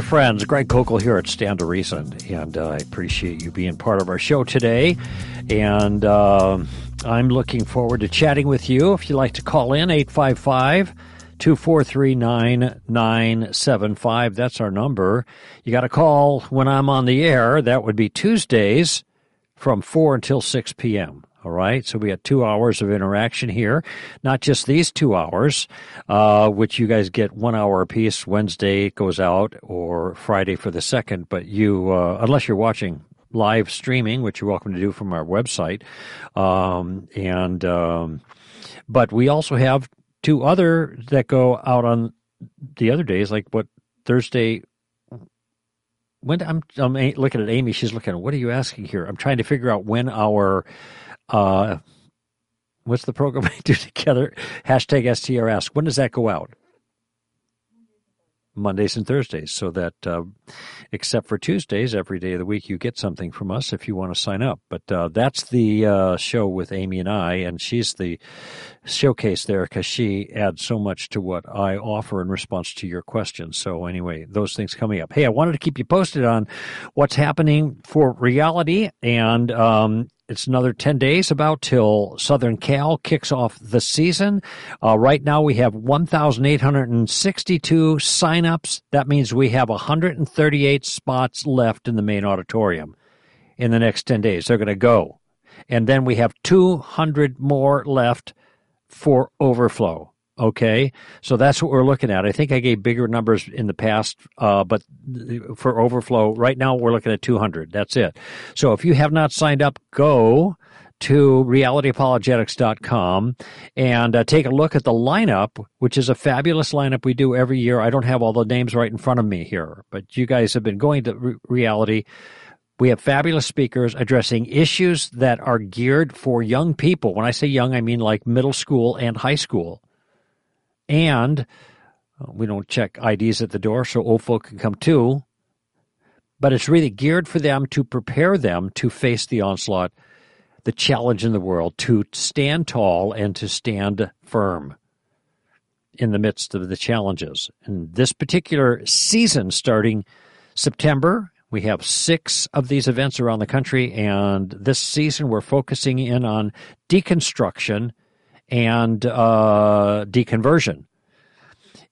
My friends. Greg Koukl here at Stand to Reason, and uh, I appreciate you being part of our show today. And uh, I'm looking forward to chatting with you. If you'd like to call in, 855 243 9975. That's our number. You got to call when I'm on the air. That would be Tuesdays from 4 until 6 p.m. All right, so we got two hours of interaction here. Not just these two hours, uh, which you guys get one hour apiece. Wednesday goes out, or Friday for the second. But you, uh, unless you're watching live streaming, which you're welcome to do from our website, um, and um, but we also have two other that go out on the other days, like what Thursday when I'm, I'm looking at Amy, she's looking what are you asking here? I'm trying to figure out when our uh, what's the program we do together? Hashtag STRask. When does that go out? Mondays and Thursdays, so that uh, except for Tuesdays, every day of the week you get something from us if you want to sign up. But uh, that's the uh, show with Amy and I, and she's the showcase there because she adds so much to what I offer in response to your questions. So anyway, those things coming up. Hey, I wanted to keep you posted on what's happening for reality, and um, it's another 10 days about till Southern Cal kicks off the season. Uh, right now we have 1,862 signups. That means we have 138 spots left in the main auditorium in the next 10 days. They're going to go. And then we have 200 more left for overflow. Okay, so that's what we're looking at. I think I gave bigger numbers in the past, uh, but for overflow, right now we're looking at 200. That's it. So if you have not signed up, go to realityapologetics.com and uh, take a look at the lineup, which is a fabulous lineup we do every year. I don't have all the names right in front of me here, but you guys have been going to re- reality. We have fabulous speakers addressing issues that are geared for young people. When I say young, I mean like middle school and high school and uh, we don't check IDs at the door so old folk can come too. But it's really geared for them to prepare them to face the onslaught, the challenge in the world, to stand tall and to stand firm in the midst of the challenges. And this particular season, starting September, we have six of these events around the country. And this season, we're focusing in on deconstruction and uh, deconversion.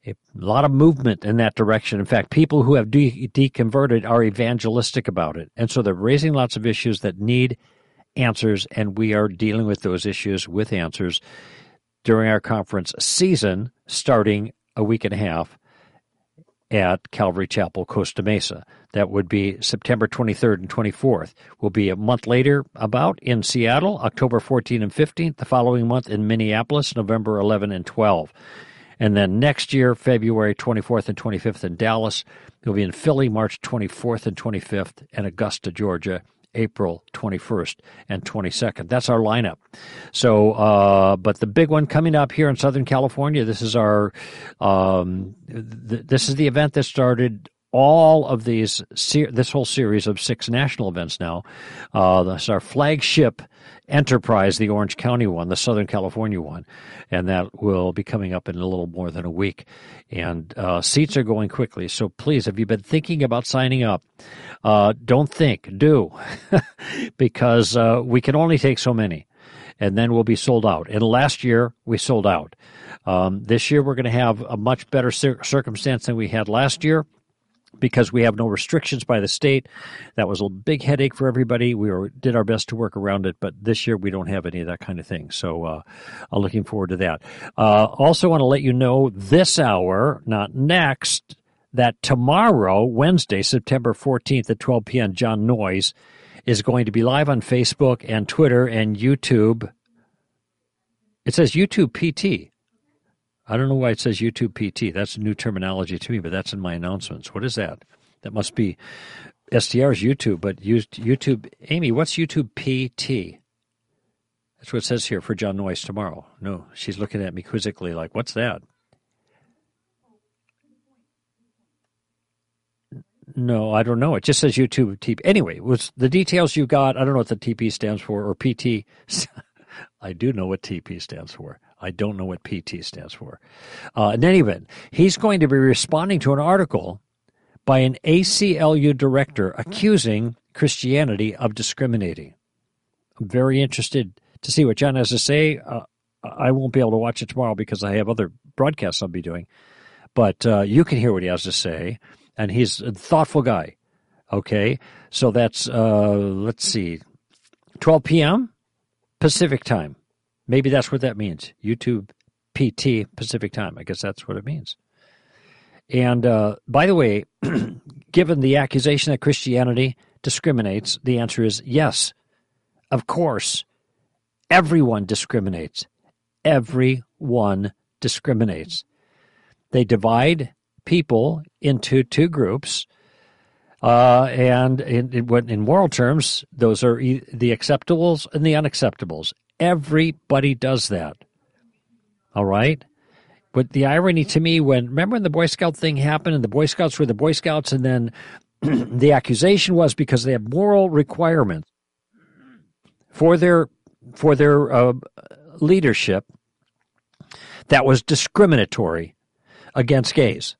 A lot of movement in that direction. In fact, people who have de- deconverted are evangelistic about it. And so they're raising lots of issues that need answers, and we are dealing with those issues with answers during our conference season starting a week and a half at Calvary Chapel, Costa Mesa. That would be September 23rd and 24th. We'll be a month later about in Seattle, October 14th and 15th, the following month in Minneapolis, November 11 and 12. And then next year, February 24th and 25th in Dallas. We'll be in Philly, March 24th and 25th, and Augusta, Georgia, April 21st and 22nd. That's our lineup. So, uh, but the big one coming up here in Southern California, this is our, um, th- this is the event that started all of these, this whole series of six national events now. Uh, that's our flagship enterprise, the Orange County one, the Southern California one, and that will be coming up in a little more than a week. And uh, seats are going quickly, so please, have you been thinking about signing up? Uh, don't think, do, because uh, we can only take so many, and then we'll be sold out. And last year we sold out. Um, this year we're going to have a much better cir- circumstance than we had last year because we have no restrictions by the state. That was a big headache for everybody. We were, did our best to work around it, but this year we don't have any of that kind of thing. So uh, I'm looking forward to that. Uh, also, want to let you know this hour, not next, that tomorrow, Wednesday, September 14th at 12 p.m., Jon Noyes is going to be live on Facebook and Twitter and YouTube. It says YouTube PT. I don't know why it says YouTube PT. That's new terminology to me, but that's in my announcements. What is that? That must be STR's YouTube, but YouTube. Amy, what's YouTube PT? That's what it says here for Jon Noyes tomorrow. No, she's looking at me quizzically like, what's that? No, I don't know. It just says YouTube TP. Anyway, was the details you got? I don't know what the TP stands for or PT. I do know what TP stands for. I don't know what PT stands for. Uh, in any event, he's going to be responding to an article by an ACLU director accusing Christianity of discriminating. I'm very interested to see what Jon has to say. Uh, I won't be able to watch it tomorrow because I have other broadcasts I'll be doing, but uh, you can hear what he has to say, and he's a thoughtful guy. Okay, so that's uh, let's see, 12 p.m. Pacific time. Maybe that's what that means. YouTube PT Pacific time. I guess that's what it means. And uh, by the way, given the accusation that Christianity discriminates, the answer is yes. Of course, everyone discriminates. Everyone discriminates. They divide people into two groups. Uh, and in, in, in moral terms, those are the acceptables and the unacceptables. Everybody does that. All right? But the irony to me, when remember when the Boy Scout thing happened, and the Boy Scouts were the Boy Scouts, and then the accusation was because they have moral requirements for their for their uh, leadership that was discriminatory against gays,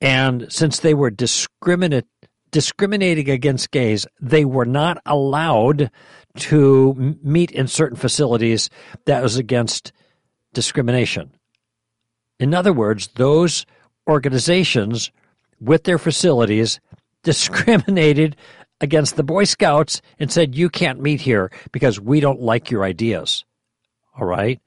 and since they were discriminate discriminating against gays, they were not allowed to meet in certain facilities that was against discrimination. In other words, those organizations with their facilities discriminated against the Boy Scouts and said, You can't meet here because we don't like your ideas. All right?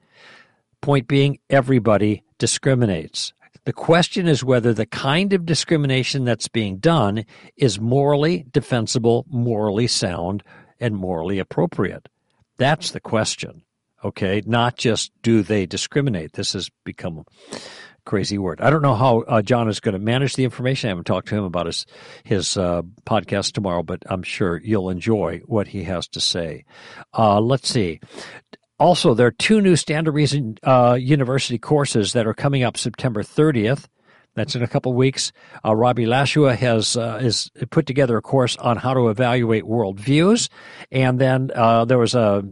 Point being, everybody discriminates. The question is whether the kind of discrimination that's being done is morally defensible, morally sound, and morally appropriate. That's the question. Okay, not just do they discriminate. This has become a crazy word. I don't know how uh, Jon is going to manage the information. I haven't talked to him about his his uh, podcast tomorrow, but I'm sure you'll enjoy what he has to say. Uh, let's see. Also, there are two new Stand to Reason uh, University courses that are coming up September 30th. That's in a couple weeks. Uh, Robby Lashua has uh, is put together a course on how to evaluate worldviews, and then uh, there was a,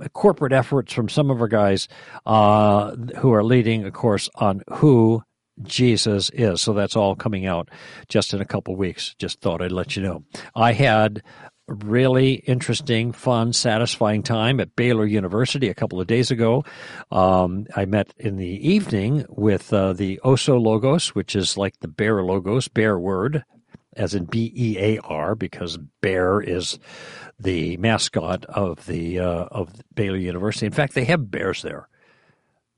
a, corporate efforts from some of our guys uh, who are leading a course on who Jesus is. So that's all coming out just in a couple weeks. Just thought I'd let you know. I had really interesting, fun, satisfying time at Baylor University a couple of days ago. Um, I met in the evening with uh, the Oso Logos, which is like the bear logos, bear word, as in B E A R, because bear is the mascot of the uh, of Baylor University. In fact, they have bears there.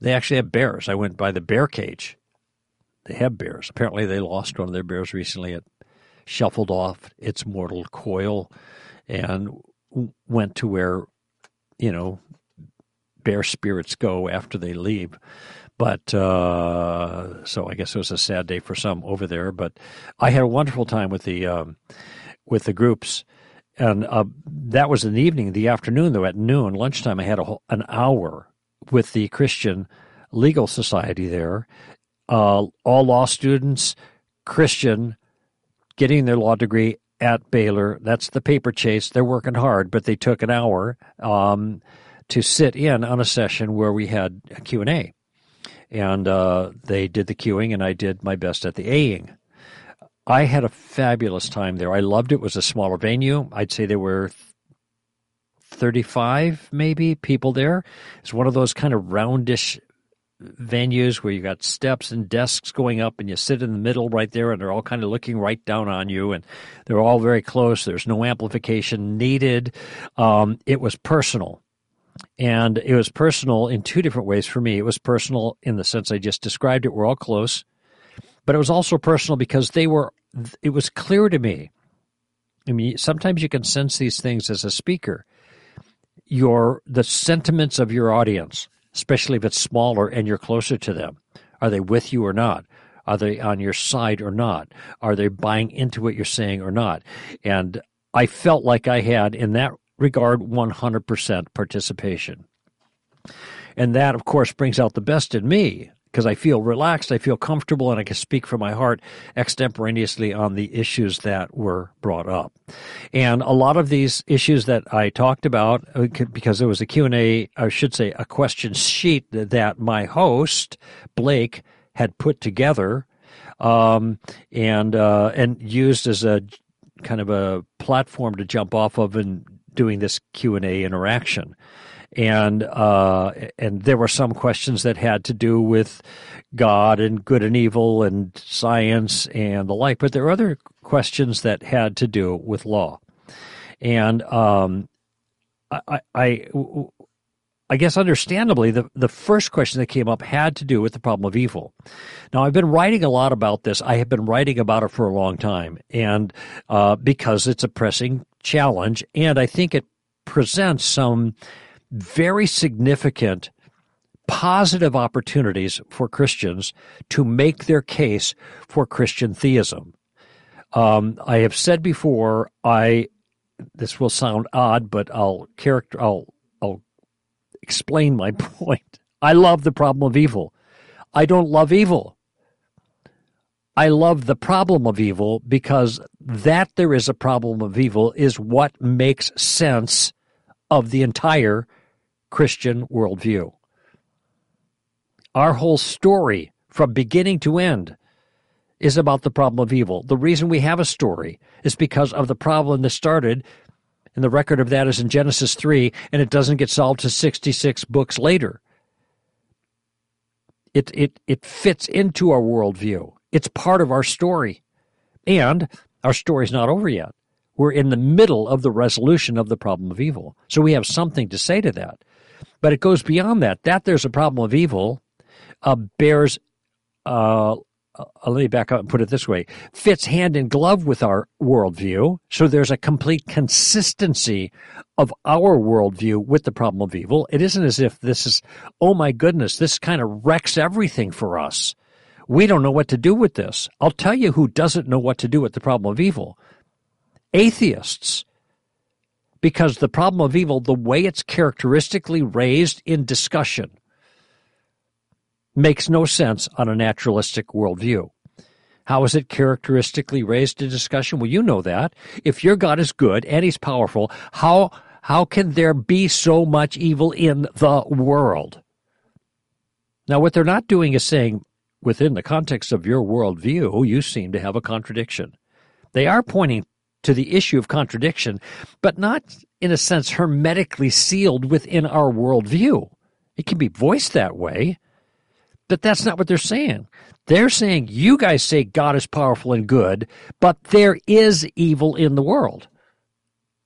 They actually have bears. I went by the bear cage. They have bears. Apparently, they lost one of their bears recently. It shuffled off its mortal coil and went to where, you know, bear spirits go after they leave. But uh, so I guess it was a sad day for some over there. But I had a wonderful time with the um, with the groups, and uh, that was in the evening. The afternoon, though, at noon, lunchtime, I had a whole, an hour with the Christian Legal Society there. Uh, all law students, Christian, getting their law degree at Baylor. That's the paper chase. They're working hard, but they took an hour um, to sit in on a session where we had a Q&A. And uh, they did the queuing, and I did my best at the Aing. I had a fabulous time there. I loved it. It was a smaller venue. I'd say there were 35 maybe people there. It's one of those kind of roundish venues where you got steps and desks going up and you sit in the middle right there and they're all kind of looking right down on you and they're all very close. There's no amplification needed. Um, it was personal. And it was personal in two different ways for me. It was personal in the sense i just described it. We're all close. But it was also personal because they were it was clear to me. I mean sometimes you can sense these things as a speaker. Your the sentiments of your audience especially if it's smaller and you're closer to them. Are they with you or not? Are they on your side or not? Are they buying into what you're saying or not? And I felt like I had, in that regard, 100% participation. And that, of course, brings out the best in me because I feel relaxed, I feel comfortable, and I can speak from my heart extemporaneously on the issues that were brought up. And a lot of these issues that I talked about, uh, because there was a Q&A, I should say a question sheet that my host, Blake, had put together um, and uh, and used as a kind of a platform to jump off of and doing this Q and A interaction. And uh, and there were some questions that had to do with God and good and evil and science and the like, but there were other questions that had to do with law. And um, I, I, I guess understandably, the, the first question that came up had to do with the problem of evil. Now, I've been writing a lot about this. I have been writing about it for a long time, and uh, because it's a pressing challenge, and I think it presents some very significant positive opportunities for Christians to make their case for Christian theism. Um, I have said before, I this will sound odd, but I'll character I'll explain my point. I love the problem of evil. I don't love evil. I love the problem of evil because that there is a problem of evil is what makes sense of the entire Christian worldview. Our whole story, from beginning to end, is about the problem of evil. The reason we have a story is because of the problem that started and the record of that is in Genesis 3, and it doesn't get solved to 66 books later. It, it, it fits into our worldview. It's part of our story. And our story's not over yet. We're in the middle of the resolution of the problem of evil. So we have something to say to that. But it goes beyond that. That there's a problem of evil uh, bears uh, uh, let me back up and put it this way fits hand in glove with our worldview. So there's a complete consistency of our worldview with the problem of evil. It isn't as if this is, oh my goodness, this kind of wrecks everything for us. We don't know what to do with this. I'll tell you who doesn't know what to do with the problem of evil atheists. Because the problem of evil, the way it's characteristically raised in discussion, makes no sense on a naturalistic worldview. How is it characteristically raised in discussion? Well, you know that. If your God is good and he's powerful, how how can there be so much evil in the world? Now, what they're not doing is saying, within the context of your worldview, you seem to have a contradiction. They are pointing to the issue of contradiction, but not in a sense hermetically sealed within our worldview. It can be voiced that way, but that's not what they're saying. They're saying you guys say God is powerful and good, but there is evil in the world.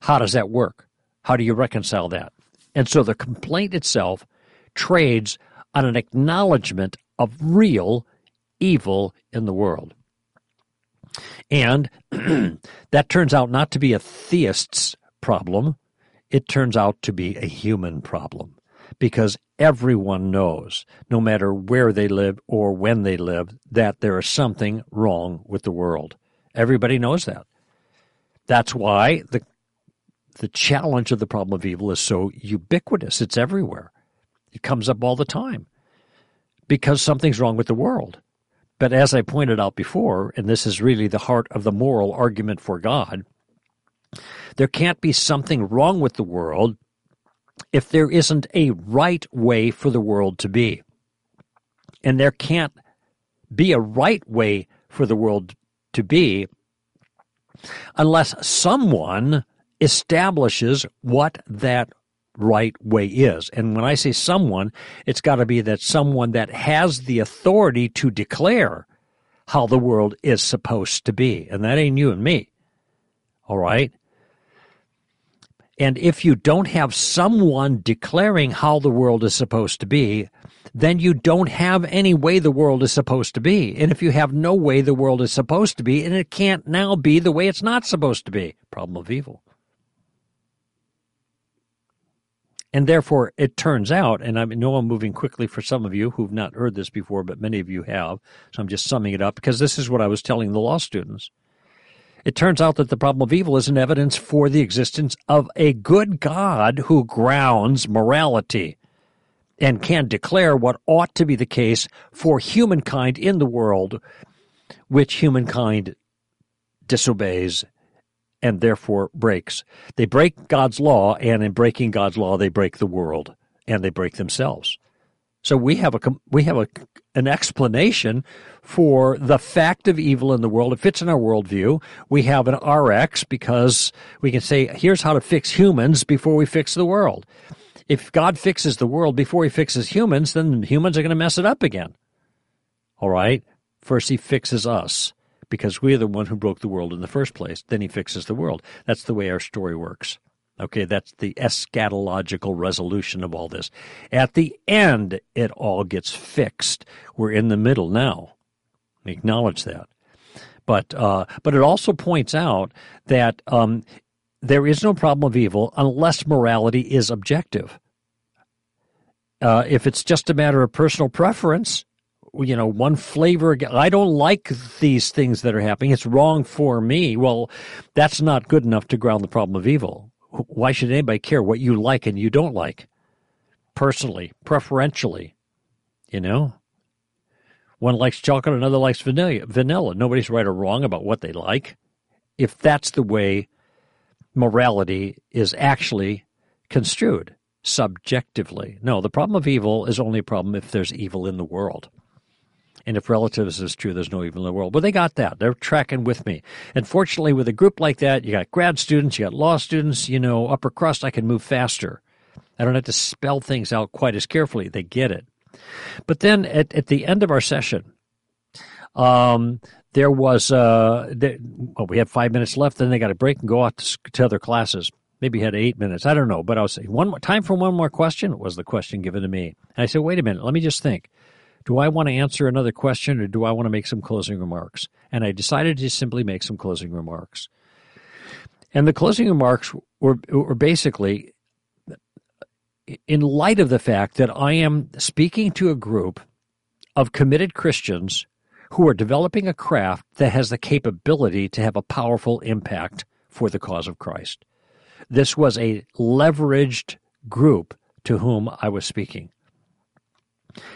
How does that work? How do you reconcile that? And so the complaint itself trades on an acknowledgement of real evil in the world. And that turns out not to be a theist's problem, it turns out to be a human problem because everyone knows, no matter where they live or when they live, that there is something wrong with the world. Everybody knows that. That's why the the challenge of the problem of evil is so ubiquitous. It's everywhere. It comes up all the time because something's wrong with the world. But as I pointed out before, and this is really the heart of the moral argument for God, there can't be something wrong with the world if there isn't a right way for the world to be. And there can't be a right way for the world to be unless someone establishes what that right way is. And when I say someone, it's got to be that someone that has the authority to declare how the world is supposed to be. And that ain't you and me. All right? And if you don't have someone declaring how the world is supposed to be, then you don't have any way the world is supposed to be. And if you have no way the world is supposed to be, and it can't now be the way it's not supposed to be, problem of evil. And therefore, it turns out, and I know I'm moving quickly for some of you who've not heard this before, but many of you have. So I'm just summing it up because this is what I was telling the law students. It turns out that the problem of evil is an evidence for the existence of a good God who grounds morality and can declare what ought to be the case for humankind in the world, which humankind disobeys and therefore breaks. They break God's law, and in breaking God's law, they break the world and they break themselves. So we have a we have a an explanation for the fact of evil in the world. It fits in our worldview. We have an RX because we can say, here's how to fix humans before we fix the world. If God fixes the world before he fixes humans, then humans are going to mess it up again. All right? First, he fixes us because we are the one who broke the world in the first place. Then he fixes the world. That's the way our story works. Okay, that's the eschatological resolution of all this. At the end, it all gets fixed. We're in the middle now. Acknowledge that. But uh, but it also points out that um, there is no problem of evil unless morality is objective. Uh, if it's just a matter of personal preference, you know, one flavor. I don't like these things that are happening. It's wrong for me. Well, that's not good enough to ground the problem of evil. Why should anybody care what you like and you don't like? Personally, preferentially, you know? One likes chocolate, another likes vanilla. Vanilla. Nobody's right or wrong about what they like. If that's the way morality is actually construed subjectively. No, the problem of evil is only a problem if there's evil in the world. And if relativism is true, there's no evil in the world. But they got that. They're tracking with me. And fortunately, with a group like that, you got grad students, you got law students, you know, upper crust, I can move faster. I don't have to spell things out quite as carefully. They get it. But then at, at the end of our session, um, there was, uh, there, well, we had five minutes left. Then they got a break and go out to, to other classes. Maybe had eight minutes. I don't know. But I was saying, one more, time for one more question was the question given to me. And I said, wait a minute. Let me just think do I want to answer another question or do I want to make some closing remarks? And I decided to simply make some closing remarks. And the closing remarks were, were basically in light of the fact that I am speaking to a group of committed Christians who are developing a craft that has the capability to have a powerful impact for the cause of Christ. This was a leveraged group to whom I was speaking.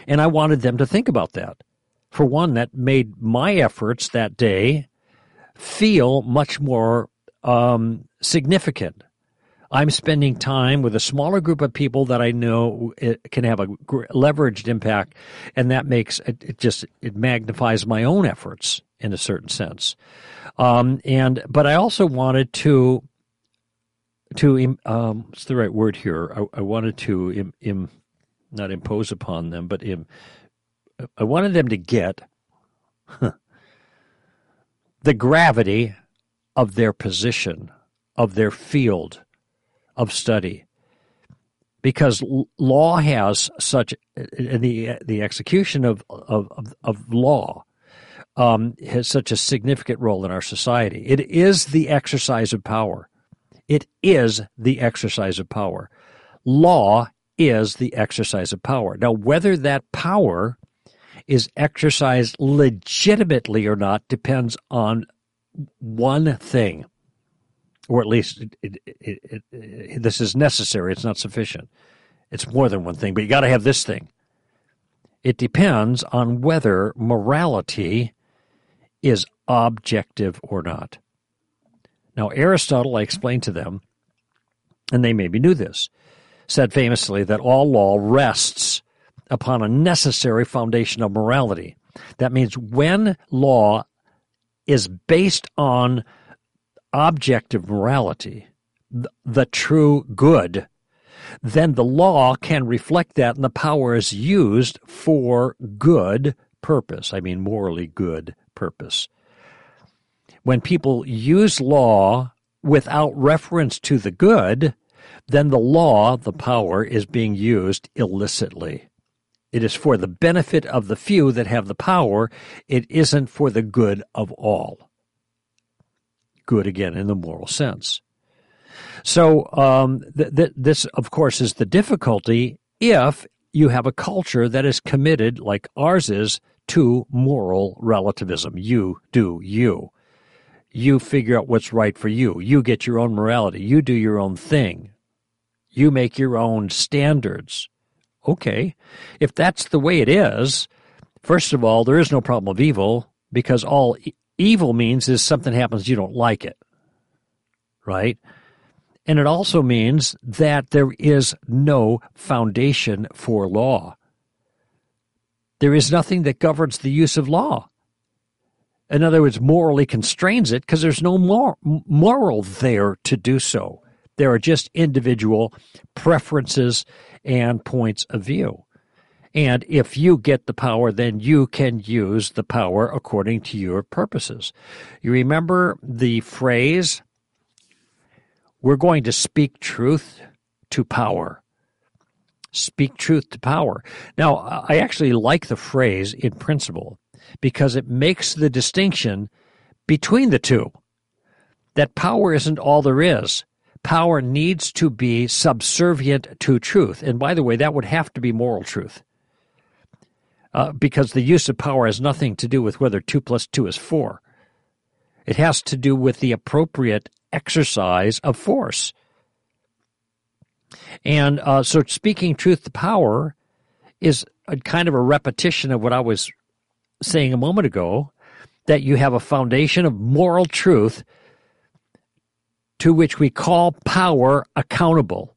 And I wanted them to think about that. For one, that made my efforts that day feel much more um, significant. I'm spending time with a smaller group of people that I know can have a leveraged impact, and that makes it, just it magnifies my own efforts in a certain sense. Um, and but I also wanted to to um, what's the right word here? I, I wanted to Im, Im, not impose upon them, but in, I wanted them to get the gravity of their position, of their field of study. Because law has such, the, the execution of, of, of law um, has such a significant role in our society. It is the exercise of power. It is the exercise of power. Law is the exercise of power. Now, whether that power is exercised legitimately or not depends on one thing, or at least it, it, it, this is necessary. It's not sufficient. It's more than one thing, but you got to have this thing. It depends on whether morality is objective or not. Now, Aristotle, I explained to them, and they maybe knew this said famously that all law rests upon a necessary foundation of morality. That means when law is based on objective morality, the true good, then the law can reflect that and the power is used for good purpose. I mean, morally good purpose. When people use law without reference to the good, then the law, the power, is being used illicitly. It is for the benefit of the few that have the power. It isn't for the good of all. Good again in the moral sense. So, um, th- th- this, of course, is the difficulty if you have a culture that is committed, like ours is, to moral relativism. You do you. You figure out what's right for you. You get your own morality. You do your own thing. You make your own standards. Okay. If that's the way it is, first of all, there is no problem of evil because all e- evil means is something happens you don't like it. Right? And it also means that there is no foundation for law. There is nothing that governs the use of law. In other words, morally constrains it because there's no mor- moral there to do so. There are just individual preferences and points of view. And if you get the power, then you can use the power according to your purposes. You remember the phrase, we're going to speak truth to power. Speak truth to power. Now, I actually like the phrase in principle because it makes the distinction between the two. That power isn't all there is. Power needs to be subservient to truth. And by the way, that would have to be moral truth. Uh, because the use of power has nothing to do with whether 2 plus 2 is 4. It has to do with the appropriate exercise of force. And uh, so speaking truth to power is a kind of a repetition of what I was saying a moment ago that you have a foundation of moral truth to which we call power accountable.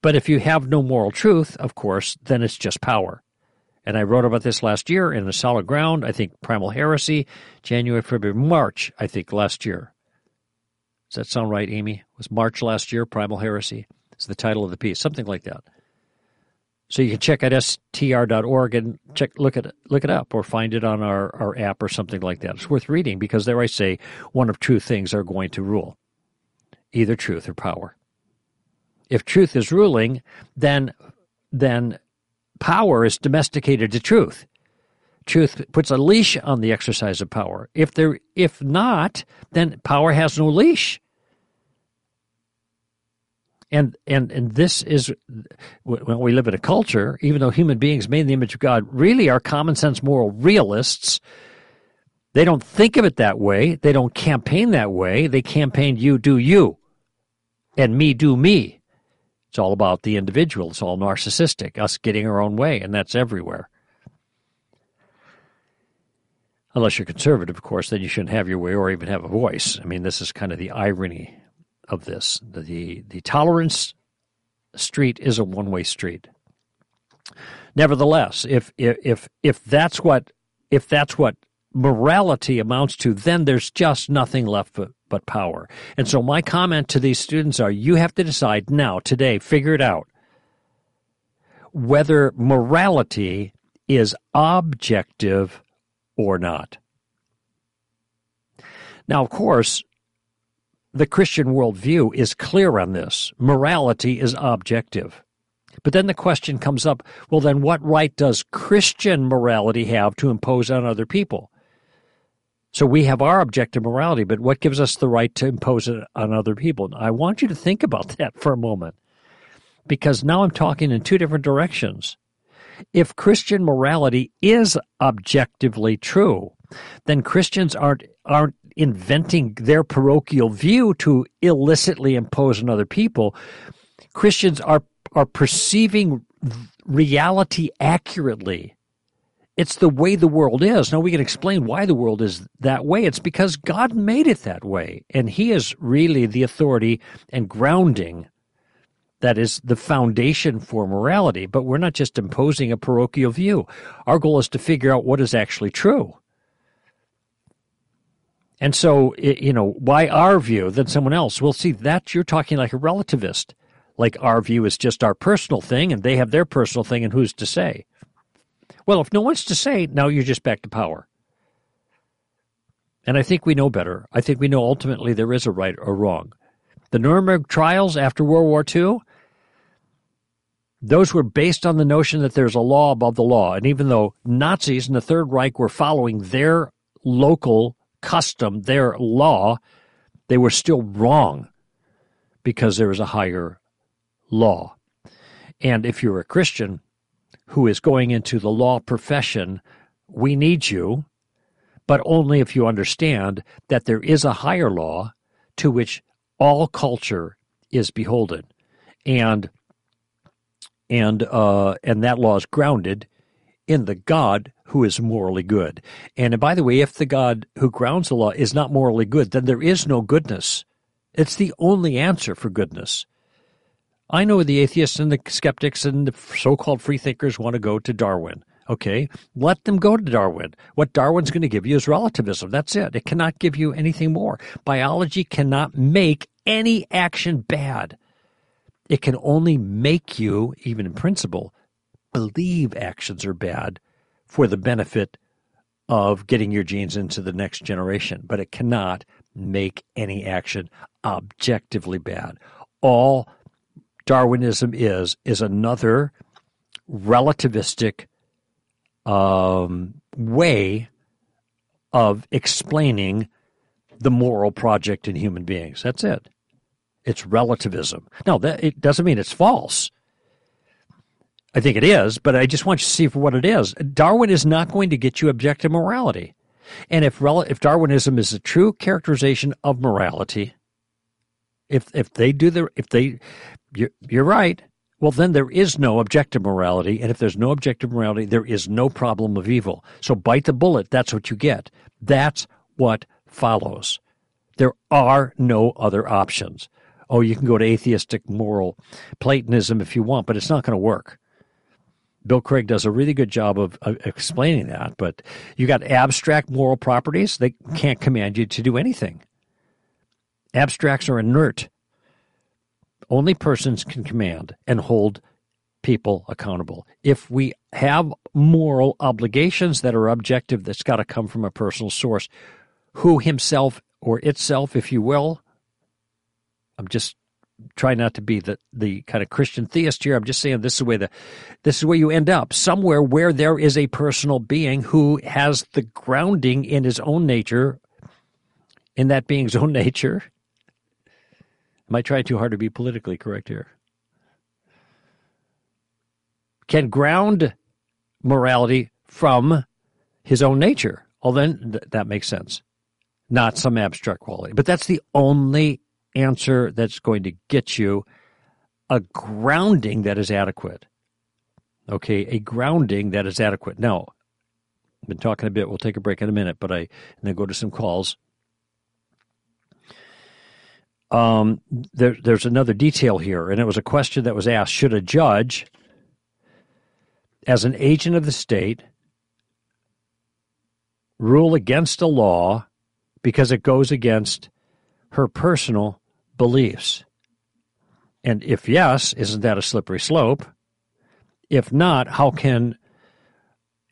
But if you have no moral truth, of course, then it's just power. And I wrote about this last year in the solid ground, I think Primal Heresy, January, February, March, I think last year. Does that sound right, Amy? It was March last year, Primal Heresy? It's the title of the piece, something like that. So you can check out str.org and check look at look it up or find it on our, our app or something like that. It's worth reading because there I say one of two things are going to rule. Either truth or power. If truth is ruling, then then power is domesticated to truth. Truth puts a leash on the exercise of power. If there if not, then power has no leash and and and this is when we live in a culture even though human beings made in the image of god really are common sense moral realists. They don't think of it that way. They don't campaign that way. They campaign you do you and me do me. It's all about the individual. It's all narcissistic us getting our own way and that's everywhere. Unless you're conservative of course then you shouldn't have your way or even have a voice. I mean this is kind of the irony of this. The, the tolerance street is a one way street. Nevertheless, if, if, if that's what, if that's what morality amounts to, then there's just nothing left but, but power. And so my comment to these students are you have to decide now, today, figure it out, whether morality is objective or not. Now, of course, the Christian worldview is clear on this. Morality is objective. But then the question comes up well, then what right does Christian morality have to impose on other people? So we have our objective morality, but what gives us the right to impose it on other people? I want you to think about that for a moment because now I'm talking in two different directions. If Christian morality is objectively true, then Christians aren't aren't inventing their parochial view to illicitly impose on other people. Christians are are perceiving reality accurately. It's the way the world is. Now we can explain why the world is that way. It's because God made it that way, and He is really the authority and grounding that is the foundation for morality. But we're not just imposing a parochial view. Our goal is to figure out what is actually true. And so, you know, why our view than someone else? Well, see, that you're talking like a relativist. Like our view is just our personal thing and they have their personal thing and who's to say? Well, if no one's to say, now you're just back to power. And I think we know better. I think we know ultimately there is a right or wrong. The Nuremberg trials after World War II, those were based on the notion that there's a law above the law. And even though Nazis in the Third Reich were following their local custom, their law, they were still wrong because there is a higher law. And if you're a Christian who is going into the law profession, we need you, but only if you understand that there is a higher law to which all culture is beholden. And and uh, and that law is grounded in the God who is morally good. And by the way, if the God who grounds the law is not morally good, then there is no goodness. It's the only answer for goodness. I know the atheists and the skeptics and the so called freethinkers want to go to Darwin. Okay, let them go to Darwin. What Darwin's going to give you is relativism. That's it. It cannot give you anything more. Biology cannot make any action bad. It can only make you, even in principle, believe actions are bad for the benefit of getting your genes into the next generation. But it cannot make any action objectively bad. All Darwinism is, is another relativistic um, way of explaining the moral project in human beings. That's it. It's relativism. Now, that, it doesn't mean it's false. I think it is, but I just want you to see for what it is. Darwin is not going to get you objective morality. And if if Darwinism is a true characterization of morality, if if they do the if they you're, you're right, well, then there is no objective morality. And if there's no objective morality, there is no problem of evil. So bite the bullet. That's what you get. That's what follows. There are no other options. Oh, you can go to atheistic moral Platonism if you want, but it's not going to work. Bill Craig does a really good job of, of, explaining that, but you got abstract moral properties, they can't command you to do anything. Abstracts are inert. Only persons can command and hold people accountable. If we have moral obligations that are objective, that's got to come from a personal source, who himself or itself, if you will. I'm just trying not to be the, the kind of Christian theist here. I'm just saying this is where the this is where you end up. Somewhere where there is a personal being who has the grounding in his own nature, in that being's own nature, Am I trying too hard to be politically correct here? Can ground morality from his own nature. Well, then th- that makes sense. Not some abstract quality. But that's the only answer that's going to get you a grounding that is adequate. Okay, a grounding that is adequate. Now, I've been talking a bit. We'll take a break in a minute, but I and then go to some calls. Um, there, there's another detail here, and it was a question that was asked Should a judge, as an agent of the state, rule against a law because it goes against her personal beliefs? And if yes, isn't that a slippery slope? If not, how can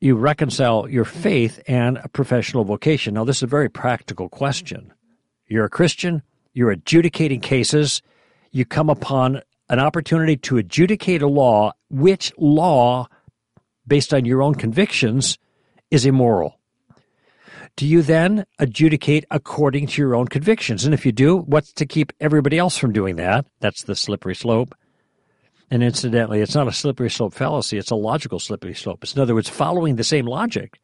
you reconcile your faith and a professional vocation? Now, this is a very practical question. You're a Christian, you're adjudicating cases, you come upon an opportunity to adjudicate a law, which law, based on your own convictions, is immoral. Do you then adjudicate according to your own convictions? And if you do, what's to keep everybody else from doing that? That's the slippery slope. And incidentally, it's not a slippery slope fallacy, it's a logical slippery slope. It's, in other words, following the same logic.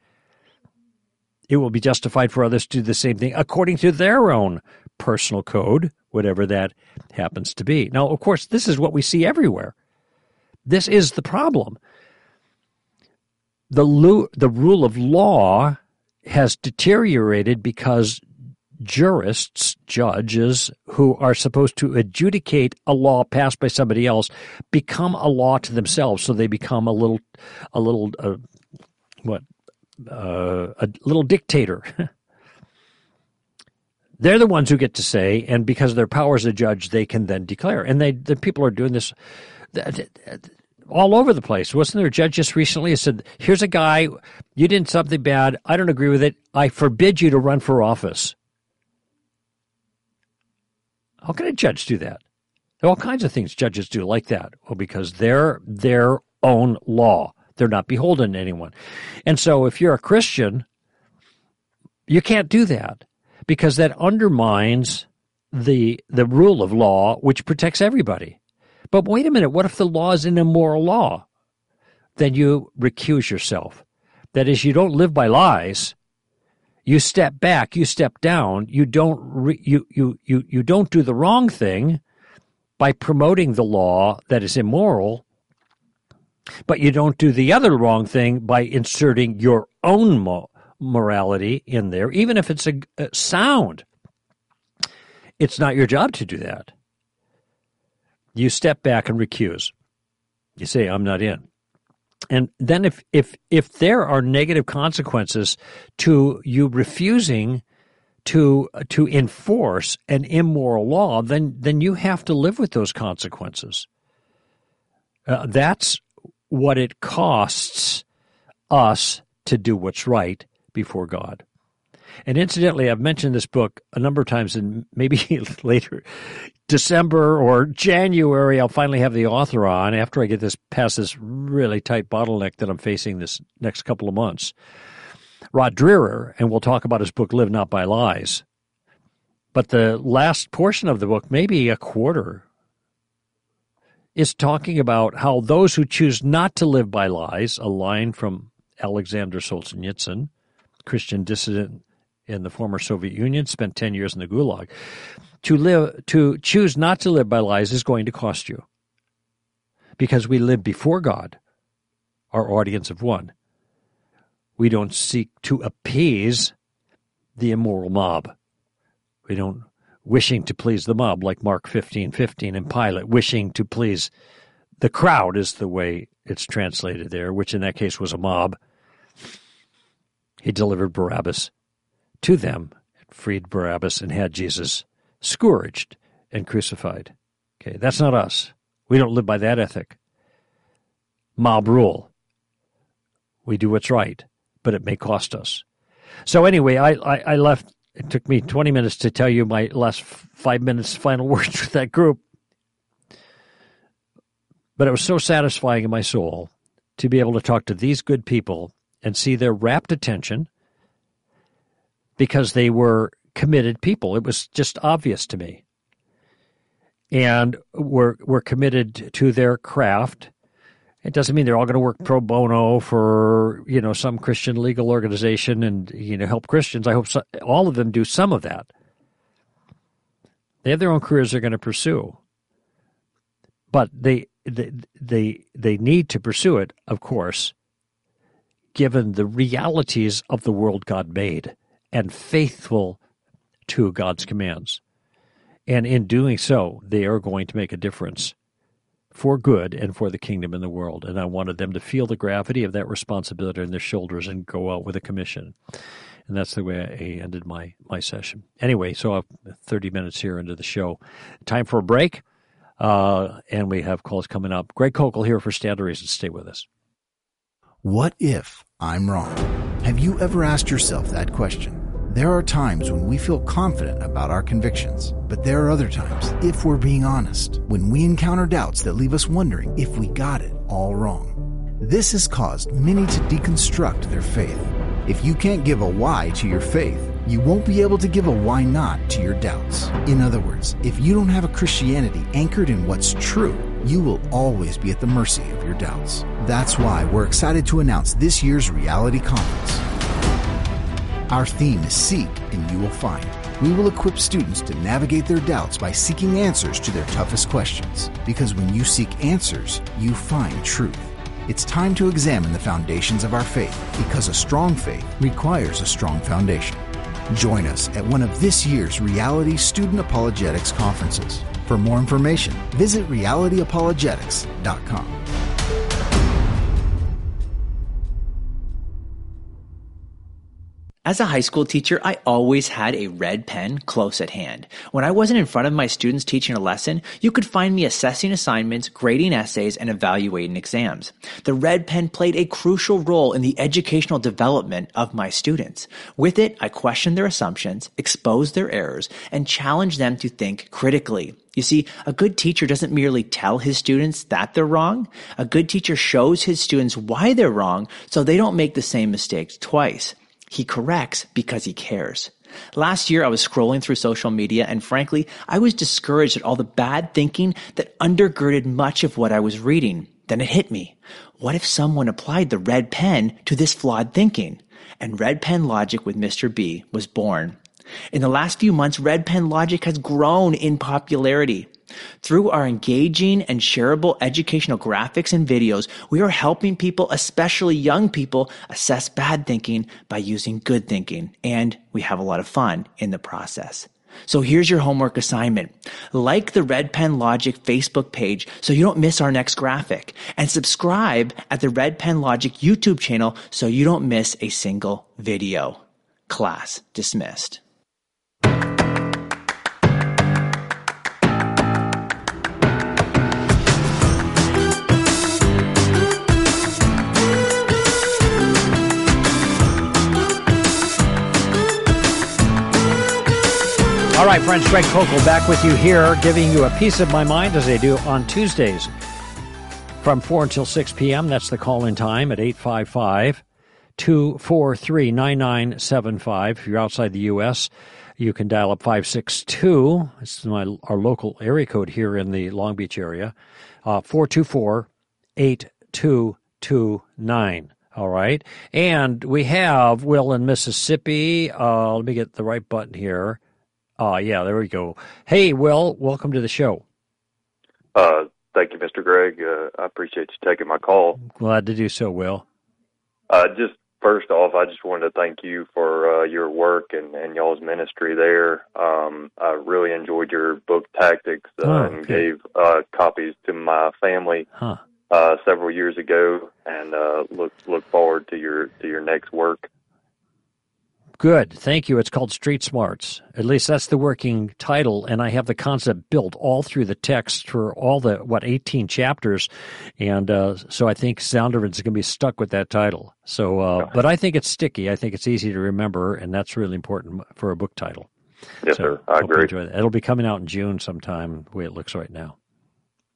It will be justified for others to do the same thing according to their own personal code, whatever that happens to be. Now, of course, this is what we see everywhere. This is the problem. The, lu- the rule of law has deteriorated because jurists, judges who are supposed to adjudicate a law passed by somebody else, become a law to themselves. So they become a little, a little, uh, what, uh, a little dictator. They're the ones who get to say, and because of their power as a judge, they can then declare. And they, the people are doing this all over the place. Wasn't there a judge just recently who said, "Here's a guy, you did something bad. I don't agree with it. I forbid you to run for office." How can a judge do that? There are all kinds of things judges do like that. Well, because they're their own law. They're not beholden to anyone. And so if you're a Christian, you can't do that because that undermines the the rule of law which protects everybody. But wait a minute, what if the law is an immoral law? Then you recuse yourself. That is, you don't live by lies. You step back, you step down. You don't re, you, you you you don't do the wrong thing by promoting the law that is immoral. But you don't do the other wrong thing by inserting your own mo- morality in there, even if it's a, a sound. It's not your job to do that. You step back and recuse. You say, I'm not in. And then if if if there are negative consequences to you refusing to to enforce an immoral law, then then you have to live with those consequences. Uh, that's what it costs us to do what's right before God. And incidentally, I've mentioned this book a number of times, and maybe later, December or January, I'll finally have the author on after I get this past this really tight bottleneck that I'm facing this next couple of months. Rod Dreher, and we'll talk about his book, Live Not by Lies. But the last portion of the book, maybe a quarter, is talking about how those who choose not to live by lies, a line from Alexander Solzhenitsyn, Christian dissident in the former Soviet Union, spent 10 years in the Gulag. To live to choose not to live by lies is going to cost you. Because we live before God, our audience of one. We don't seek to appease the immoral mob. We don't wishing to please the mob like Mark 15, 15 and Pilate, wishing to please the crowd is the way it's translated there, which in that case was a mob. He delivered Barabbas to them, freed Barabbas, and had Jesus scourged and crucified. Okay, that's not us. We don't live by that ethic. Mob rule. We do what's right, but it may cost us. So anyway, I, I, I left. It took me 20 minutes to tell you my last five minutes final words with that group. But it was so satisfying in my soul to be able to talk to these good people and see their rapt attention because they were committed people. It was just obvious to me. And were were committed to their craft. It doesn't mean they're all going to work pro bono for you know some Christian legal organization and you know help Christians. I hope so, all of them do some of that. They have their own careers they're going to pursue, but they they they, they need to pursue it, of course, given the realities of the world God made and faithful to God's commands. And in doing so, they are going to make a difference for good and for the kingdom in the world. And I wanted them to feel the gravity of that responsibility on their shoulders and go out with a commission. And that's the way I ended my, my session. Anyway, so I'm 30 minutes here into the show. Time for a break. Uh, and we have calls coming up. Greg Koukl here for Stand to Reason. Stay with us. What if I'm wrong? Have you ever asked yourself that question? There are times when we feel confident about our convictions, but there are other times, if we're being honest, when we encounter doubts that leave us wondering if we got it all wrong. This has caused many to deconstruct their faith. If you can't give a why to your faith, you won't be able to give a why not to your doubts. In other words, if you don't have a Christianity anchored in what's true, you will always be at the mercy of your doubts. That's why we're excited to announce this year's Reality Conference. Our theme is Seek and You Will Find. We will equip students to navigate their doubts by seeking answers to their toughest questions. Because when you seek answers, you find truth. It's time to examine the foundations of our faith because a strong faith requires a strong foundation. Join us at one of this year's Reality Student Apologetics conferences. For more information, visit realityapologetics.com. As a high school teacher, I always had a red pen close at hand. When I wasn't in front of my students teaching a lesson, you could find me assessing assignments, grading essays, and evaluating exams. The red pen played a crucial role in the educational development of my students. With it, I questioned their assumptions, exposed their errors, and challenged them to think critically. You see, a good teacher doesn't merely tell his students that they're wrong. A good teacher shows his students why they're wrong so they don't make the same mistakes twice. He corrects because he cares. Last year, I was scrolling through social media, and frankly, I was discouraged at all the bad thinking that undergirded much of what I was reading. Then it hit me. What if someone applied the red pen to this flawed thinking? And red pen logic with Mr. B was born. In the last few months, red pen logic has grown in popularity. Through our engaging and shareable educational graphics and videos, we are helping people, especially young people, assess bad thinking by using good thinking, and we have a lot of fun in the process. So here's your homework assignment. Like the Red Pen Logic Facebook page so you don't miss our next graphic. And subscribe at the Red Pen Logic YouTube channel so you don't miss a single video. Class dismissed. Right, friends, Greg Koukl back with you here, giving you a piece of my mind as I do on Tuesdays from 4 until 6 p.m. That's the call in time at 855 243 9975. If you're outside the U.S., you can dial up 562. This is my, our local area code here in the Long Beach area. Uh, 424 8229. All right. And we have Will in Mississippi. Uh, let me get the right button here. Oh, yeah, there we go. Hey, Will, welcome to the show. Uh, thank you, Mr. Greg. Uh, I appreciate you taking my call. Glad to do so, Will. Uh, just first off, I just wanted to thank you for uh, your work and, and y'all's ministry there. Um, I really enjoyed your book Tactics uh, Oh, and gave uh, copies to my family Huh. uh, several years ago, and uh, look look forward to your to your next work. Good. Thank you. It's called Street Smarts. At least that's the working title. And I have the concept built all through the text for all the, what, 18 chapters. And uh, so I think Zondervan's going to be stuck with that title. So, uh, but I think it's sticky. I think it's easy to remember. And that's really important for a book title. Yes, so sir. I agree. enjoy that. It'll be coming out in June sometime, the way it looks right now.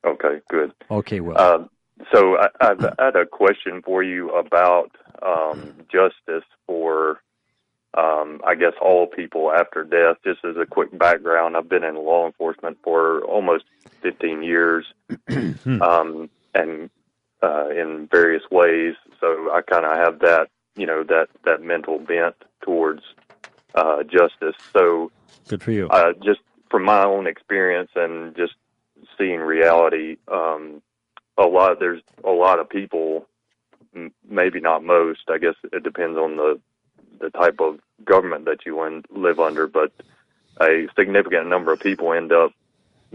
Okay, good. Okay, well. Um, so I, I've I had a question for you about um, justice for, um, I guess, all people after death. Just as a quick background, I've been in law enforcement for almost 15 years, um, and uh, in various ways. So I kind of have that, you know, that that mental bent towards uh, justice. So Good for you. uh, just from my own experience and just seeing reality, um, a lot there's a lot of people, m- maybe not most. I guess it depends on the the type of government that you live under, but a significant number of people end up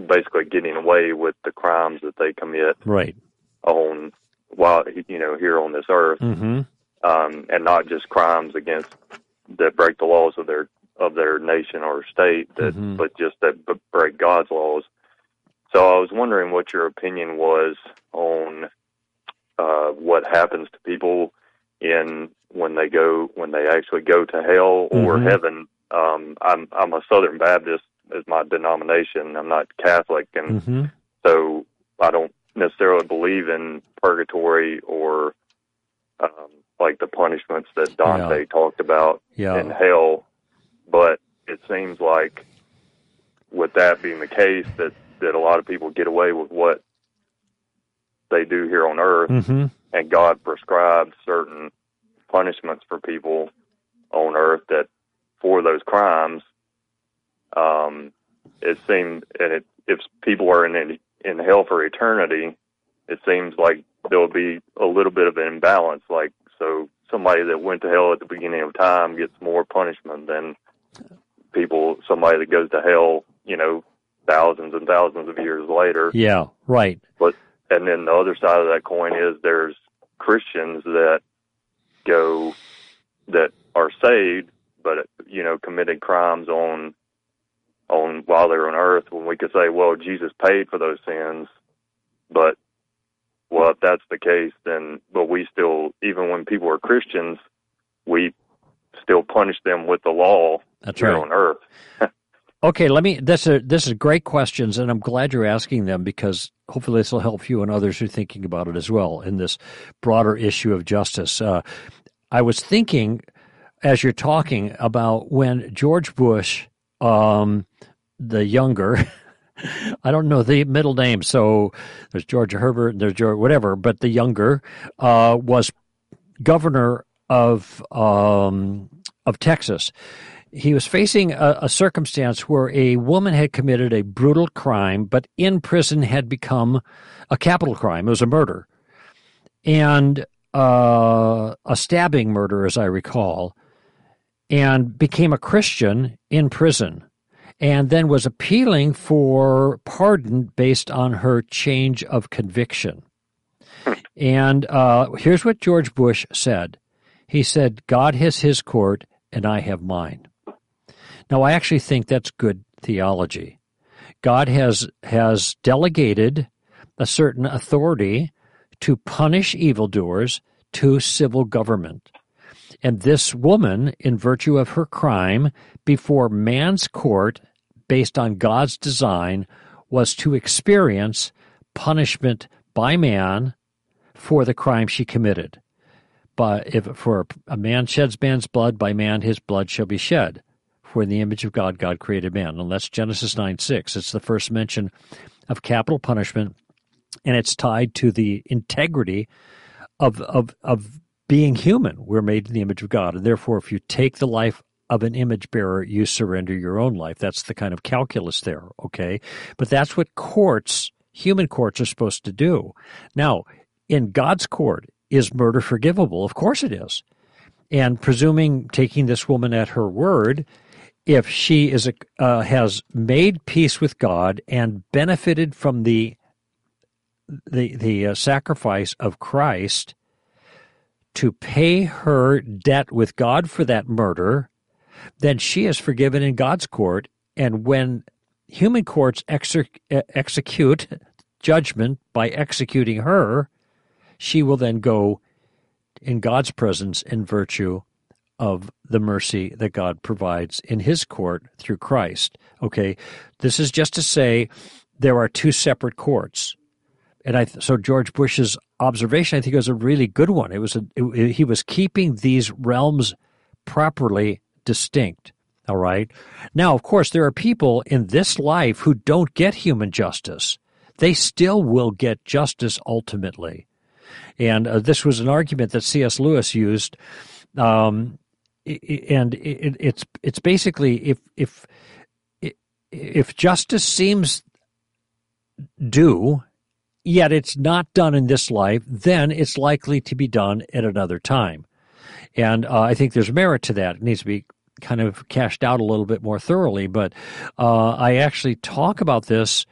basically getting away with the crimes that they commit right. on while you know here on this earth Mm-hmm. um, and not just crimes against that break the laws of their of their nation or state, that Mhm. but just that b- break God's laws. So I was wondering what your opinion was on uh, what happens to people in when they go when they actually go to hell or Mhm. heaven. Um, I'm I'm a Southern Baptist as my denomination. I'm not Catholic, and Mm-hmm. so I don't necessarily believe in purgatory or um, like the punishments that Dante talked about Yeah. in hell. But it seems like, with that being the case, that that a lot of people get away with what they do here on earth, Mm-hmm. And God prescribed certain punishments for people on earth that for those crimes. Um, it seemed, and it, if people are in in hell for eternity, it seems like there will be a little bit of an imbalance. Like so, somebody that went to hell at the beginning of time gets more punishment than people. Somebody that goes to hell, you know, thousands and thousands of years later. Yeah. Right. But and then the other side of that coin is there's Christians that go that are saved, but you know committed crimes on on while they're on earth. When we could say, well, Jesus paid for those sins, but well, if that's the case, then but we still, even when people are Christians, we still punish them with the law That's right. on earth. Okay, let me. This is this is great questions, and I'm glad you're asking them because hopefully this will help you and others who are thinking about it as well in this broader issue of justice. Uh, I was thinking as you're talking about when George Bush, um, the younger, I don't know the middle name, so there's George Herbert, there's George whatever, but the younger uh, was governor of um, of Texas he was facing a, a circumstance where a woman had committed a brutal crime, but in prison had become a capital crime. It was a murder. And uh, a stabbing murder, as I recall, and became a Christian in prison. and then was appealing for pardon based on her change of conviction. And uh, here's what George Bush said He said, God has his court, and I have mine. Now, I actually think that's good theology. God has, has delegated a certain authority to punish evildoers to civil government. And this woman, in virtue of her crime, before man's court, based on God's design, was to experience punishment by man for the crime she committed. But if for a man sheds man's blood, by man his blood shall be shed. In the image of God, God created man. And that's Genesis 9 6. It's the first mention of capital punishment, and it's tied to the integrity of, of, of being human. We're made in the image of God. And therefore, if you take the life of an image bearer, you surrender your own life. That's the kind of calculus there, okay? But that's what courts, human courts, are supposed to do. Now, in God's court, is murder forgivable? Of course it is. And presuming, taking this woman at her word, if she is a, uh, has made peace with God and benefited from the the the uh, sacrifice of Christ to pay her debt with God for that murder, then she is forgiven in God's court. And when human courts execute judgment by executing her, she will then go in God's presence in virtue of the mercy that God provides in his court through Christ. Okay, this is just to say there are two separate courts. And I, so George Bush's observation, I think, was a really good one. It was a, it, he was keeping these realms properly distinct. All right. Now, of course, there are people in this life who don't get human justice. They still will get justice ultimately. And uh, this was an argument that C.S. Lewis used. Um, and it, it's it's basically if if if justice seems due, yet it's not done in this life, then it's likely to be done at another time. And uh, I think there's merit to that. It needs to be kind of cashed out a little bit more thoroughly. But uh, I actually talk about this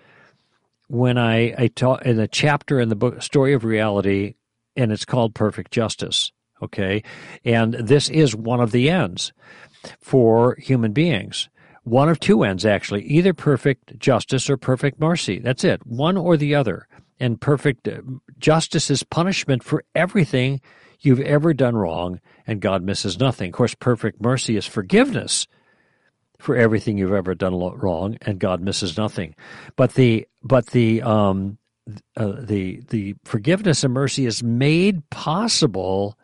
when I, I talk in a chapter in the book Story of Reality, and it's called Perfect Justice. Okay. And this is one of the ends for human beings. One of two ends, actually, either perfect justice or perfect mercy. That's it, one or the other. And perfect uh, justice is punishment for everything you've ever done wrong, and God misses nothing. Of course, perfect mercy is forgiveness for everything you've ever done wrong, and God misses nothing. But the but the um, uh, the the forgiveness and mercy is made possible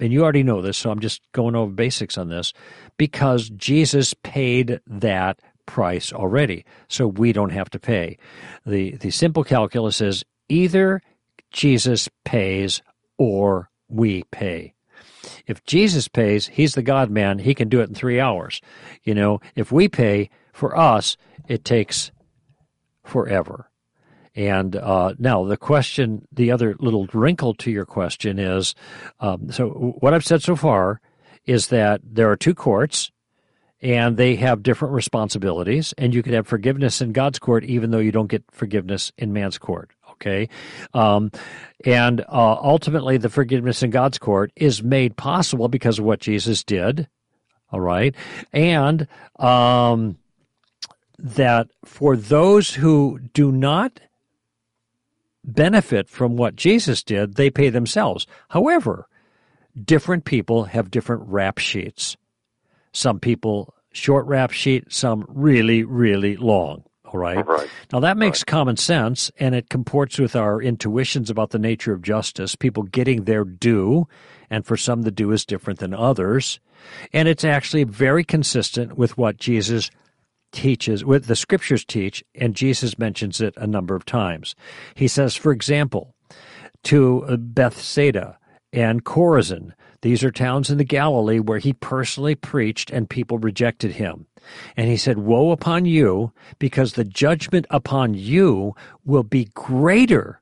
and you already know this, so I'm just going over basics on this, because Jesus paid that price already, so we don't have to pay. The, the simple calculus is either Jesus pays or we pay. If Jesus pays, he's the God man, he can do it in three hours. You know, if we pay, for us, it takes forever. And uh, now the question, the other little wrinkle to your question is um, so what I've said so far is that there are two courts and they have different responsibilities, and you could have forgiveness in God's court even though you don't get forgiveness in man's court. Okay. Um, and uh, ultimately, the forgiveness in God's court is made possible because of what Jesus did. All right. And um, that for those who do not benefit from what Jesus did, they pay themselves. However, different people have different rap sheets. Some people short rap sheet, some really, really long. All right. right. Now that makes right. common sense and it comports with our intuitions about the nature of justice, people getting their due, and for some the due is different than others. And it's actually very consistent with what Jesus teaches, what the scriptures teach, and Jesus mentions it a number of times. He says, for example, to Bethsaida and Chorazin, these are towns in the Galilee where he personally preached and people rejected him. And he said, Woe upon you, because the judgment upon you will be greater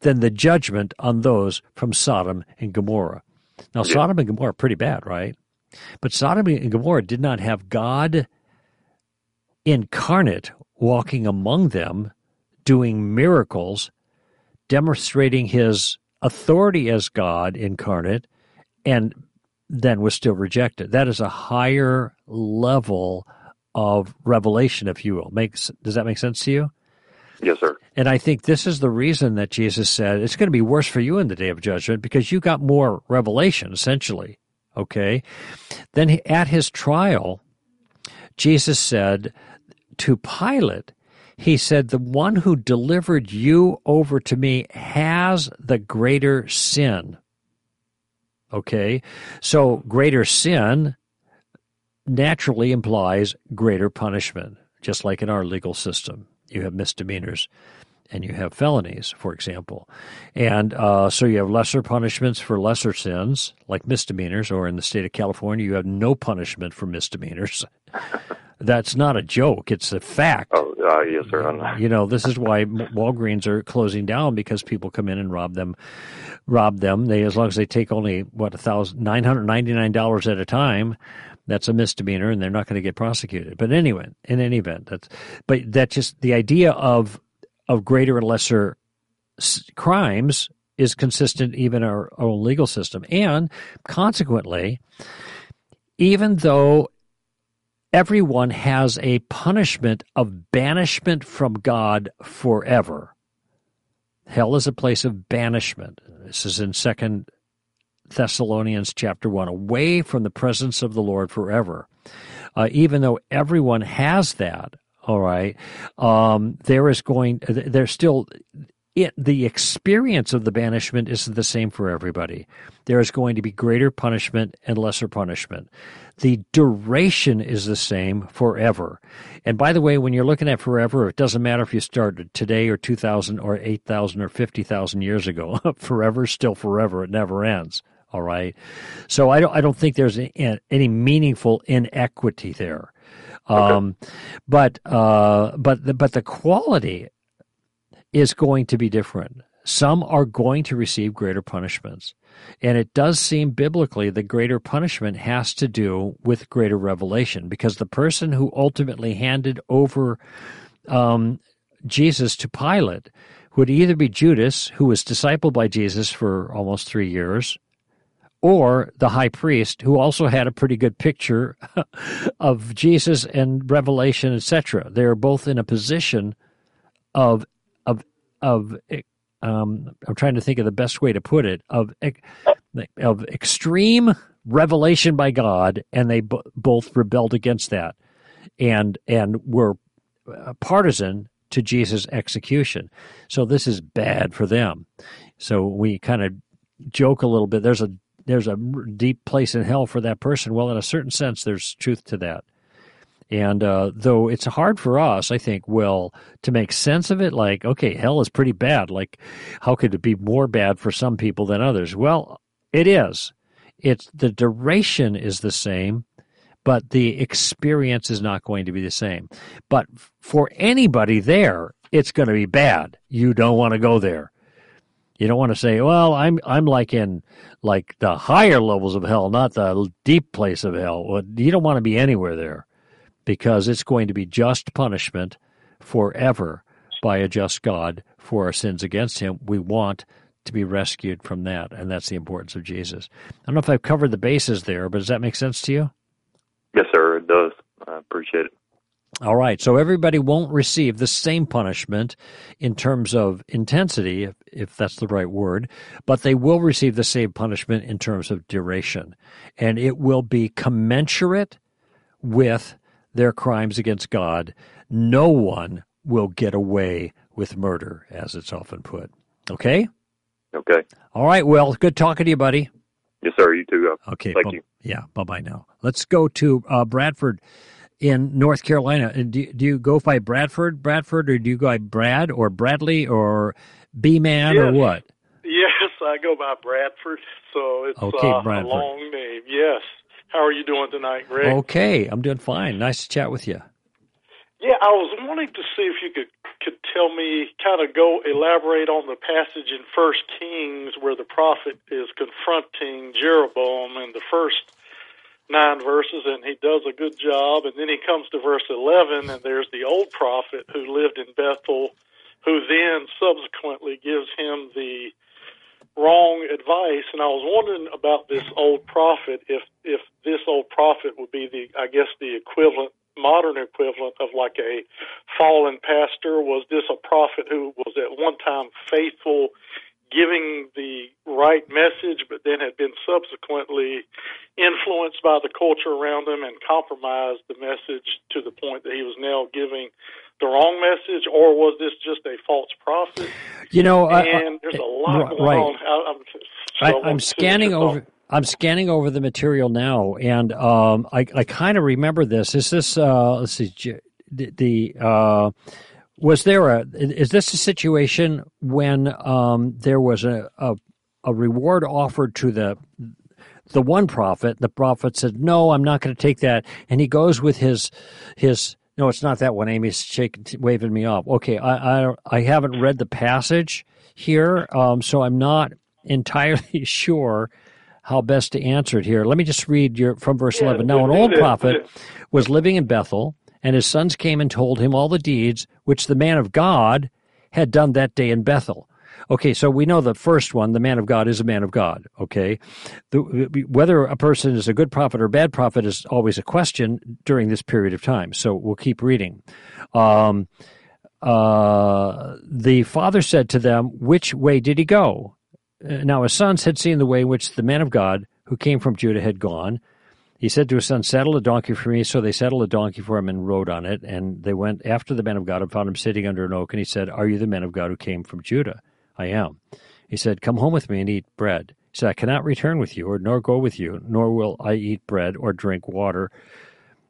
than the judgment on those from Sodom and Gomorrah. Now. Sodom and Gomorrah are pretty bad, right? But Sodom and Gomorrah did not have God incarnate, walking among them, doing miracles, demonstrating his authority as God incarnate, and then was still rejected. That is a higher level of revelation, if you will. Makes does that make sense to you? Yes, sir. And I think this is the reason that Jesus said it's going to be worse for you in the day of judgment because you got more revelation, essentially. Okay. Then at his trial, Jesus said to Pilate, he said, The one who delivered you over to me has the greater sin. Okay. So greater sin naturally implies greater punishment, just like in our legal system. You have misdemeanors and you have felonies, for example. And uh, so you have lesser punishments for lesser sins, like misdemeanors, or in the state of California, you have no punishment for misdemeanors. That's not a joke; it's a fact. Oh, uh, yes, sir. You know, this is why Walgreens are closing down because people come in and rob them. Rob them. They as long as they take only what a thousand nine hundred ninety nine dollars at a time that's a misdemeanor and they're not going to get prosecuted. But anyway, in any event, that's but that just the idea of of greater and lesser crimes is consistent even our own legal system, and consequently, even though everyone has a punishment of banishment from God forever. Hell is a place of banishment. This is in Second Thessalonians chapter 1, away from the presence of the Lord forever. Uh, even though everyone has that, all right, um, there is going, there's still, it, the experience of the banishment isn't the same for everybody. There is going to be greater punishment and lesser punishment. The duration is the same forever. And by the way, when you're looking at forever, it doesn't matter if you started today or 2,000 or 8,000 or 50,000 years ago. forever still forever. It never ends. All right. So I don't, I don't think there's any meaningful inequity there. Um, but, uh, but, the, but the quality is going to be different. Some are going to receive greater punishments. And it does seem biblically the greater punishment has to do with greater revelation because the person who ultimately handed over um, Jesus to Pilate would either be Judas, who was discipled by Jesus for almost three years, or the high priest, who also had a pretty good picture of Jesus and Revelation, etc. They are both in a position of of of um, I'm trying to think of the best way to put it of of extreme revelation by God, and they b- both rebelled against that, and and were uh, partisan to Jesus' execution. So this is bad for them. So we kind of joke a little bit. There's a there's a deep place in hell for that person. Well, in a certain sense, there's truth to that. And uh, though it's hard for us, I think, well, to make sense of it, like, okay, hell is pretty bad. Like, how could it be more bad for some people than others? Well, it is. It's the duration is the same, but the experience is not going to be the same. But for anybody there, it's going to be bad. You don't want to go there. You don't want to say, "Well, I'm I'm like in like the higher levels of hell, not the deep place of hell." You don't want to be anywhere there because it's going to be just punishment forever by a just God for our sins against him. We want to be rescued from that, and that's the importance of Jesus. I don't know if I've covered the bases there, but does that make sense to you? Yes, sir, it does. I appreciate it. All right, so everybody won't receive the same punishment in terms of intensity, if, if, that's the right word, but they will receive the same punishment in terms of duration. And it will be commensurate with their crimes against God. No one will get away with murder, as it's often put. Okay? Okay. All right, well, good talking to you, buddy. Yes, sir, you too. Okay, thank bu- you. Yeah, bye bye now. Let's go to uh, Bradford in North Carolina. Do, do you go by Bradford, Bradford, or do you go by Brad or Bradley or B Man yes. or what? Yes, I go by Bradford. So it's okay, uh, Bradford. a long name. Yes. How are you doing tonight, Greg? Okay, I'm doing fine. Nice to chat with you. Yeah, I was wanting to see if you could could tell me, kind of go elaborate on the passage in First Kings where the prophet is confronting Jeroboam, and the first nine verses, and he does a good job. And then he comes to verse 11, and there's the old prophet who lived in Bethel, who then subsequently gives him the wrong advice. And I was wondering about this old prophet, if if this old prophet would be the, I guess, the equivalent, modern equivalent of like a fallen pastor. Was this a prophet who was at one time faithful? Giving the right message, but then had been subsequently influenced by the culture around him and compromised the message to the point that he was now giving the wrong message, or was this just a false prophet? You know, and I, there's a lot going right. on. I, am so I'm scanning over. I'm scanning over the material now, and um, I, I kind of remember this. Is this uh, let's see the, the uh, was there a is this a situation when um, there was a, a, a reward offered to the the one prophet? The prophet said, "No, I'm not going to take that," and he goes with his his. No, it's not that one. Amy's shaking, waving me off. Okay, I I, I haven't read the passage here, um, so I'm not entirely sure how best to answer it here. Let me just read your from verse yeah, 11. Now, an old prophet was living in Bethel and his sons came and told him all the deeds which the man of God had done that day in Bethel. Okay, so we know the first one, the man of God is a man of God. Okay, the, whether a person is a good prophet or a bad prophet is always a question during this period of time. So we'll keep reading. Um, uh, the father said to them, Which way did he go? Uh, now his sons had seen the way which the man of God who came from Judah had gone, he said to his son, Saddle a donkey for me. So they saddled a donkey for him and rode on it. And they went after the men of God and found him sitting under an oak. And he said, Are you the men of God who came from Judah? I am. He said, Come home with me and eat bread. He said, I cannot return with you, or nor go with you, nor will I eat bread or drink water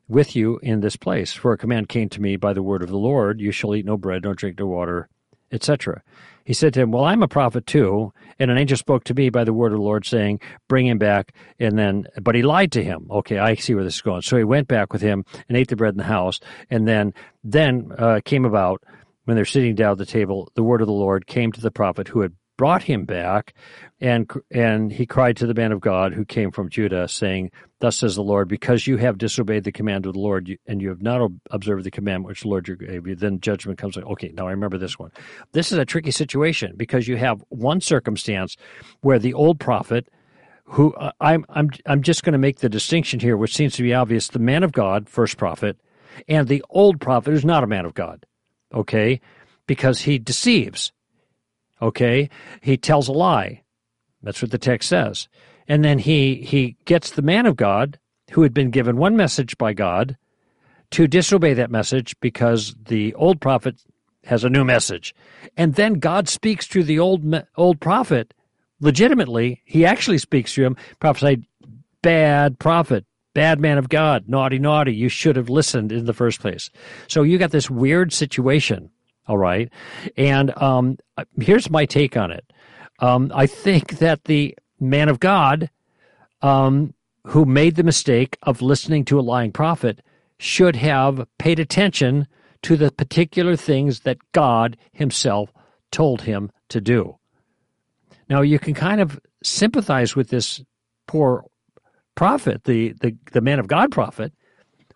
with you in this place. For a command came to me by the word of the Lord, You shall eat no bread, nor drink no water, etc. He said to him, Well, I'm a prophet too. And an angel spoke to me by the word of the Lord, saying, Bring him back. And then, but he lied to him. Okay, I see where this is going. So he went back with him and ate the bread in the house. And then, then uh, came about when they're sitting down at the table, the word of the Lord came to the prophet who had brought him back, and and he cried to the man of God who came from Judah, saying, "Thus says the Lord, because you have disobeyed the command of the Lord, and you have not observed the commandment which the Lord gave you, then judgment comes." Okay, now I remember this one. This is a tricky situation because you have one circumstance where the old prophet who uh, I'm I'm I'm just going to make the distinction here, which seems to be obvious: the man of God, first prophet, and the old prophet, is not a man of God. Okay, because he deceives. Okay? He tells a lie. That's what the text says. And then he he gets the man of God who had been given one message by God to disobey that message because the old prophet has a new message. And then God speaks to the old old prophet legitimately. He actually speaks to him, prophesied bad prophet, bad man of God, naughty naughty, you should have listened in the first place. So you got this weird situation all right. And um, here's my take on it. Um, I think that the man of God um, who made the mistake of listening to a lying prophet should have paid attention to the particular things that God himself told him to do. Now, you can kind of sympathize with this poor prophet, the, the, the man of God prophet,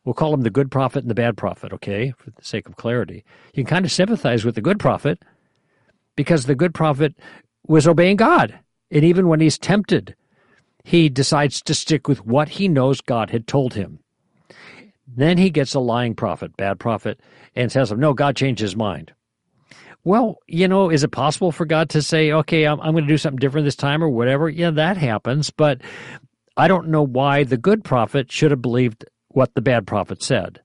We'll call him the good prophet and the bad prophet, okay, for the sake of clarity. You can kind of sympathize with the good prophet because the good prophet was obeying God. And even when he's tempted, he decides to stick with what he knows God had told him. Then he gets a lying prophet, bad prophet, and says, No, God changed his mind. Well, you know, is it possible for God to say, okay, I'm, I'm going to do something different this time or whatever? Yeah, that happens. But I don't know why the good prophet should have believed what the bad prophet said.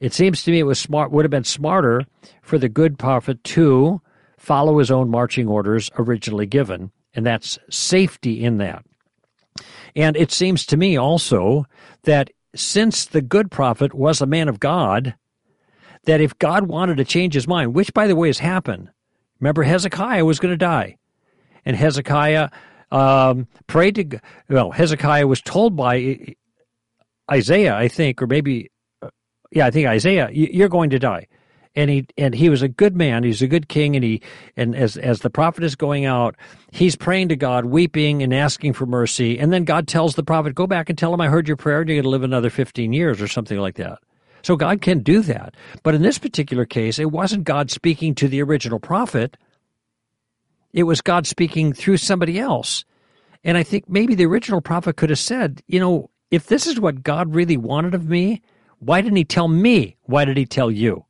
It seems to me it was smart would have been smarter for the good prophet to follow his own marching orders originally given, and that's safety in that. And it seems to me also that since the good prophet was a man of God, that if God wanted to change his mind, which by the way has happened, remember Hezekiah was going to die, and Hezekiah um, prayed to well Hezekiah was told by Isaiah, I think, or maybe, uh, yeah, I think Isaiah, you're going to die. and he and he was a good man. He's a good king, and he and as as the prophet is going out, he's praying to God, weeping and asking for mercy. And then God tells the prophet, "Go back and tell him I heard your prayer, and you're going to live another fifteen years or something like that." So God can do that. But in this particular case, it wasn't God speaking to the original prophet. It was God speaking through somebody else. And I think maybe the original prophet could have said, you know, if this is what God really wanted of me, why didn't he tell me? Why did he tell you?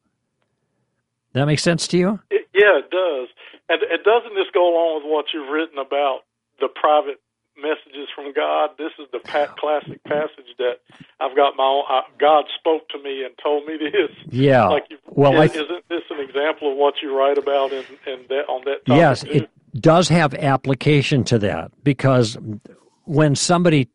That makes sense to you? It, yeah, it does. And, and doesn't this go along with what you've written about the private messages from God? This is the classic passage that I've got my own. Uh, God spoke to me and told me this. Yeah. Like, well, is, isn't this an example of what you write about in, in that on that? Topic yes, too? it does have application to that because when somebody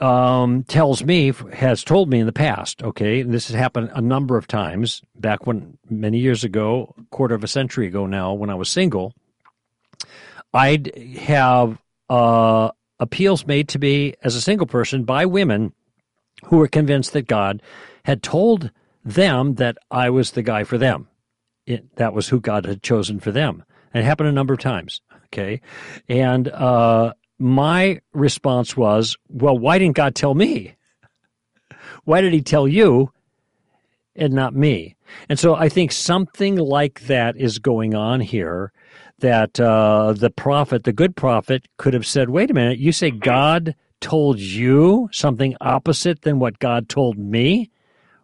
um, tells me, has told me in the past, okay, and this has happened a number of times back when many years ago, quarter of a century ago now, when I was single, I'd have uh, appeals made to me as a single person by women who were convinced that God had told them that I was the guy for them. It, that was who God had chosen for them. And it happened a number of times. Okay. And uh, my response was, well, why didn't God tell me? Why did he tell you and not me? And so I think something like that is going on here that uh, the prophet, the good prophet, could have said, wait a minute, you say God told you something opposite than what God told me?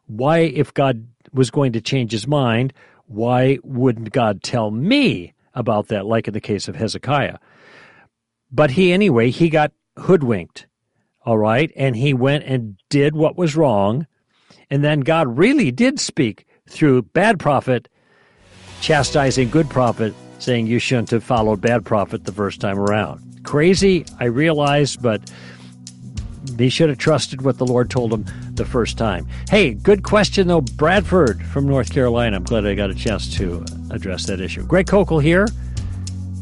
Why, if God was going to change his mind, why wouldn't God tell me about that, like in the case of Hezekiah? But he, anyway, he got hoodwinked, all right? And he went and did what was wrong. And then God really did speak through bad prophet, chastising good prophet, saying you shouldn't have followed bad prophet the first time around. Crazy, I realize, but he should have trusted what the Lord told him the first time. Hey, good question, though. Bradford from North Carolina. I'm glad I got a chance to address that issue. Greg Koukl here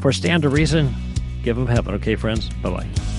for Stand to Reason give them heaven. Okay, friends? Bye bye.